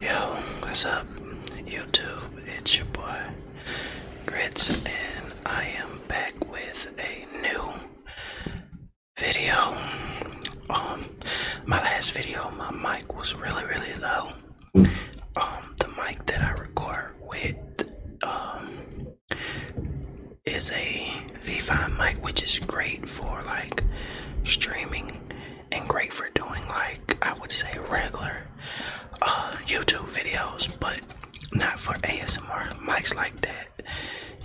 Yo, what's up, YouTube? It's your boy, Grits, and I am back with a new video. Um, my last video, my mic was really, really low. Um, the mic that I record with, um, is a V5 mic, which is great for like streaming and great for doing like I would say regular uh, YouTube videos, but not for ASMR mics like that.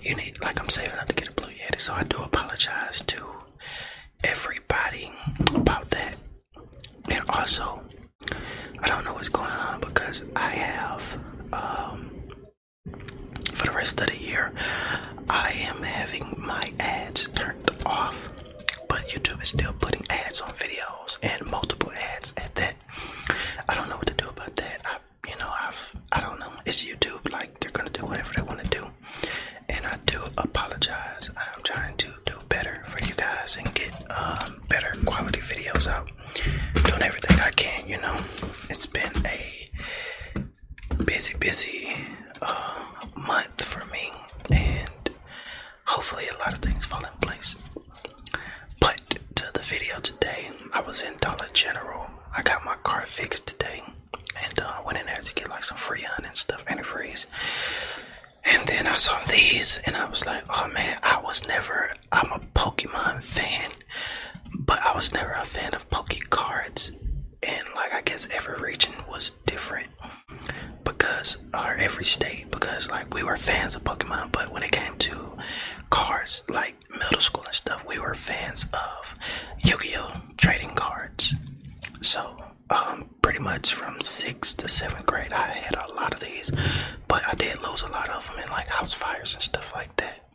You need like I'm saving up to get a Blue Yeti, so I do apologize to everybody about that. And also, I don't know what's going on because I have um for the rest of the year, I am having my ads turned off, but YouTube is still putting ads on videos and multiple ads at that. I don't know what to do about that. I, you know, I've, I don't know. It's YouTube. Like they're gonna do whatever they want to do, and I do apologize. I'm trying to do better for you guys and get um, better quality videos out. Doing everything I can. You know, it's been a busy, busy uh, month for me, and hopefully a lot of things fall in place. But to the video today, I was in Dollar General. I got my car fixed today, and uh, went in there to get like some Freon and stuff, antifreeze. And then I saw these, and I was like, "Oh man, I was never. I'm a Pokemon fan, but I was never a fan of Poke cards. And like, I guess every region was different because, or every state, because like we were fans of Pokemon, but when it came to cards, like middle school and stuff, we were fans of Yu-Gi-Oh trading cards. So, um, pretty much from sixth to seventh grade, I had a lot of these, but I did lose a lot of them in like house fires and stuff like that.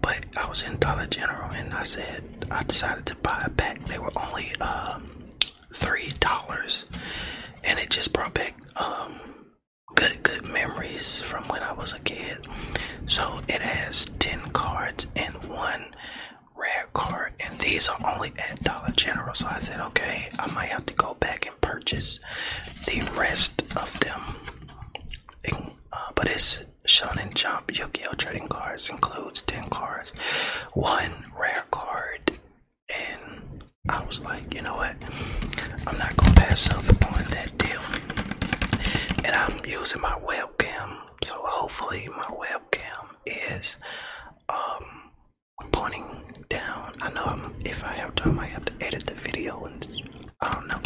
But I was Dollar General and I said I decided to buy a pack. They were only um, three dollars, and it just brought back um, good good memories from when I was a kid. So it has ten cards and one rare card, and these are only at Dollar General. So I said, okay, I might have to go back and purchase the rest of them. Uh, but it's Shonen Jump Yu-Gi-Oh! trading cards includes 10 cards, one rare card, and I was like, you know what? I'm not gonna pass up on that deal. And I'm using my webcam, so hopefully my webcam is um pointing down. I know I'm, if I have time, I have to edit the video and I don't know.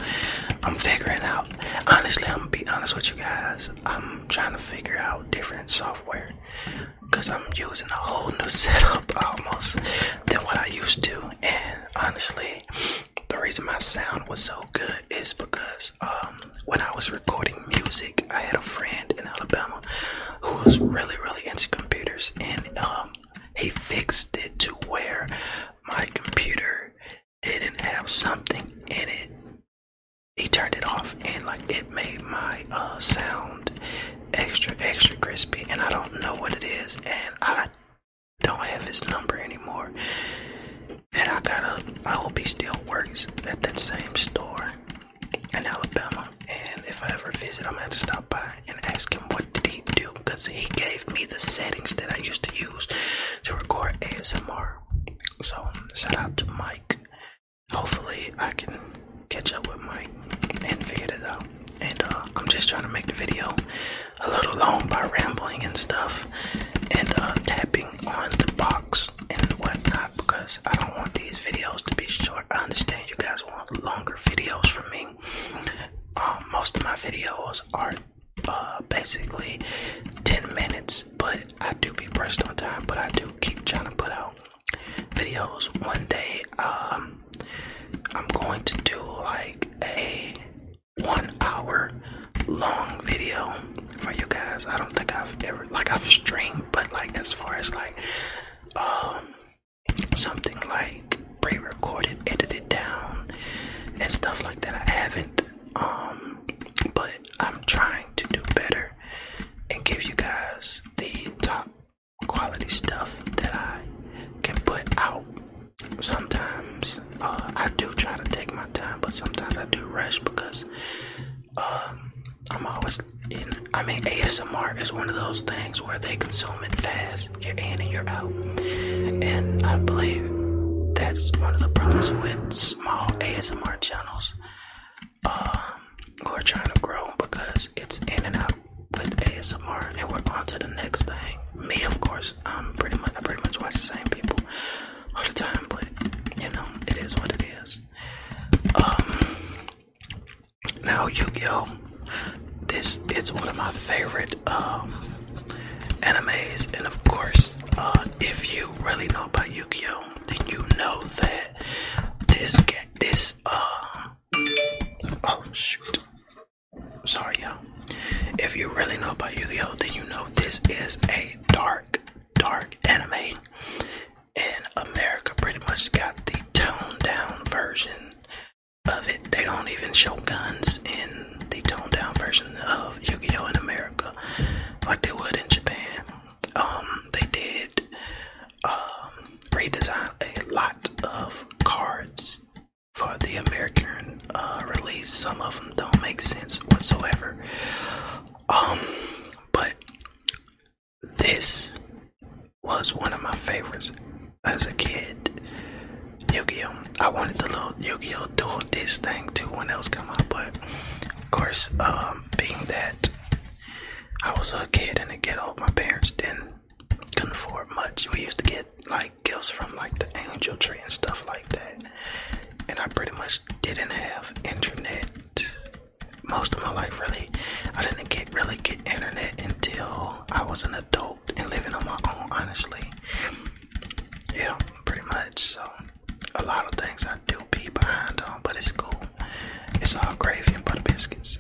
I'm figuring out. Honestly, I'm honest with you guys. I'm trying to figure out different software because I'm using a whole new setup almost than what I used to. And honestly, the reason my sound was so good is because um, when I was recording music, I had a friend in Alabama who was really, really into computers, and um, he fixed it to where my computer didn't have something in it. He turned it off, and like it made my uh, sound extra, extra crispy, and I don't know what it is, and I don't have his number anymore. And I gotta, I hope he still works at that same store in Alabama. And if I ever visit, I'm gonna have to stop by and ask him what did he do because he gave me the settings that I used to use to record ASMR. So shout out to Mike. Hopefully, I can catch up with Mike and figure it out and and uh, I'm just trying to make the video a little long by rambling and stuff and uh, tapping on the box and whatnot because I don't want these videos to be short. I understand you guys want longer videos from me. Um, most of my videos are uh, basically 10 minutes, but I do be pressed on time, but I do keep trying to put out videos one day. Um, I'm going to do like a one hour long video for you guys. I don't think I've ever like I've streamed, but like as far as like um something like pre-recorded, edited down and stuff like that, I haven't. Because it's in and out with ASMR, and we're on to the next thing. Me, of course, I'm pretty much I pretty much watch the same people all the time, but you know, it is what it is. Um, now Yu-Gi-Oh! This is one of my favorite um animes, and of course, uh, if you really know about Yu-Gi-Oh, then you know that If you really know about Yu-Gi-Oh, then you know this is a dark, dark anime, and America pretty much got the toned down version of it. They don't even show guns in the toned down version of Yu-Gi-Oh in America, like they would in Japan. Um, they did um, redesign a lot of cards for the American uh, release. Some of them don't make sense whatsoever. Um, but this was one of my favorites as a kid. Yu-Gi-Oh! I wanted the little Yu-Gi-Oh! Duel Disk thing too when else come out, but of course, um, being that I was a kid in the ghetto, my parents didn't couldn't afford much. We used to get like gifts from like the angel tree and stuff like that. And I pretty much didn't have internet most of my life really. I didn't get really get internet until I was an adult and living on my own honestly. Yeah, pretty much. So a lot of things I do be behind on, but it's cool. It's all gravy and butter biscuits.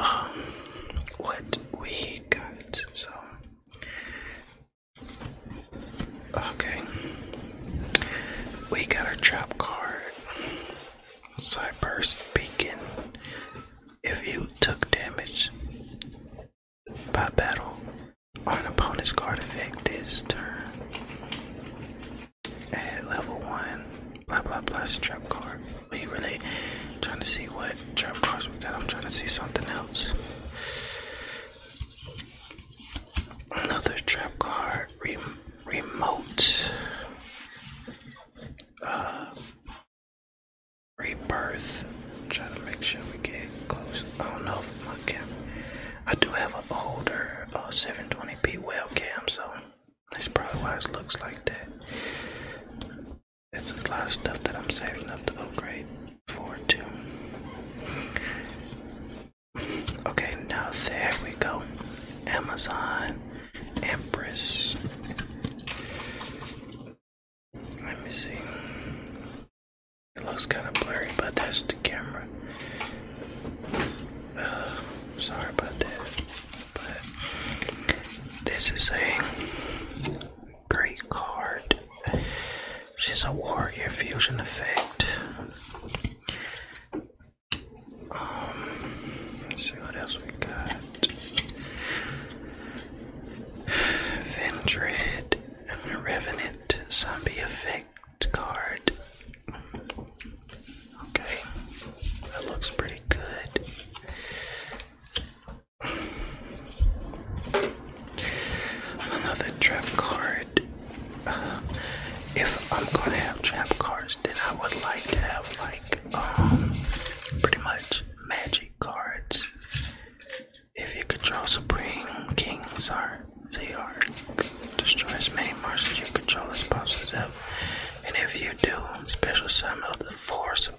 Oh, Amazon, Empress, yourself. And if you do, special summon of the force of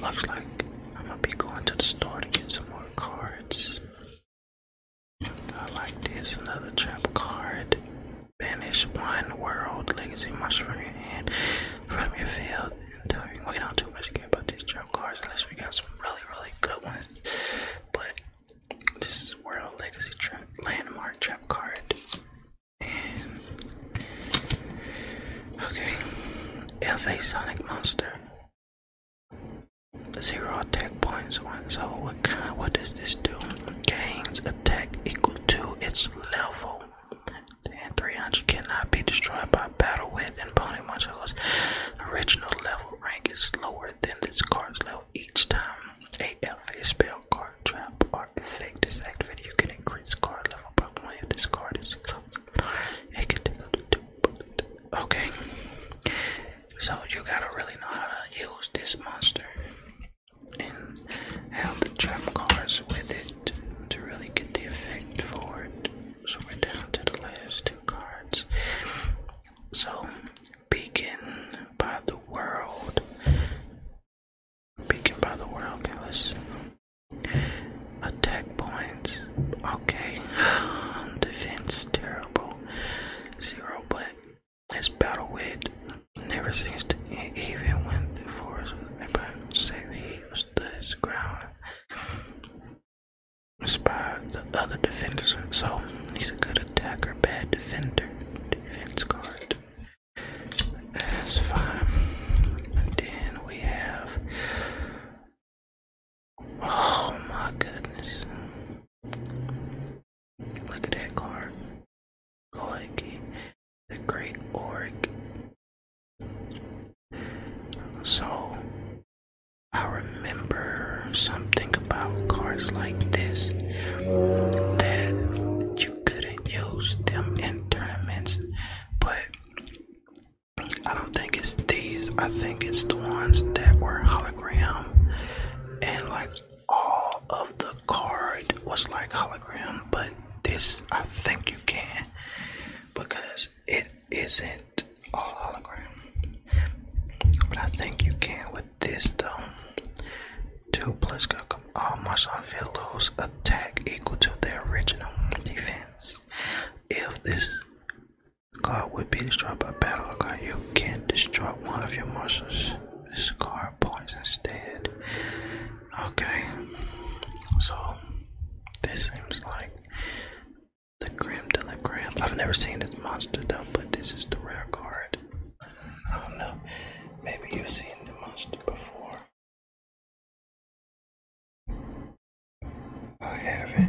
looks like I'm gonna be going to the store to get some more cards. I like this, another trap card. Banish one world legacy mushroom. zero attack points one. So what kind? What does this do? Gains attack equal to its level. And 300 cannot be destroyed by battle with and pony monsters. original level rank is lower than this card's level each time. A a spell card, trap, or effect is activated. You can increase card level by one if this card is successful. It can do two. Okay. So you gotta really know how to use this monster. inspire the other defenders. So he's a good attacker, bad defender. Defense destroyed by battle card. You can't destroy one of your muscles. This card points instead. Okay. So this seems like the Grim Telegram. I've never seen this monster though, but this is the rare card. I don't know. Maybe you've seen the monster before. I haven't.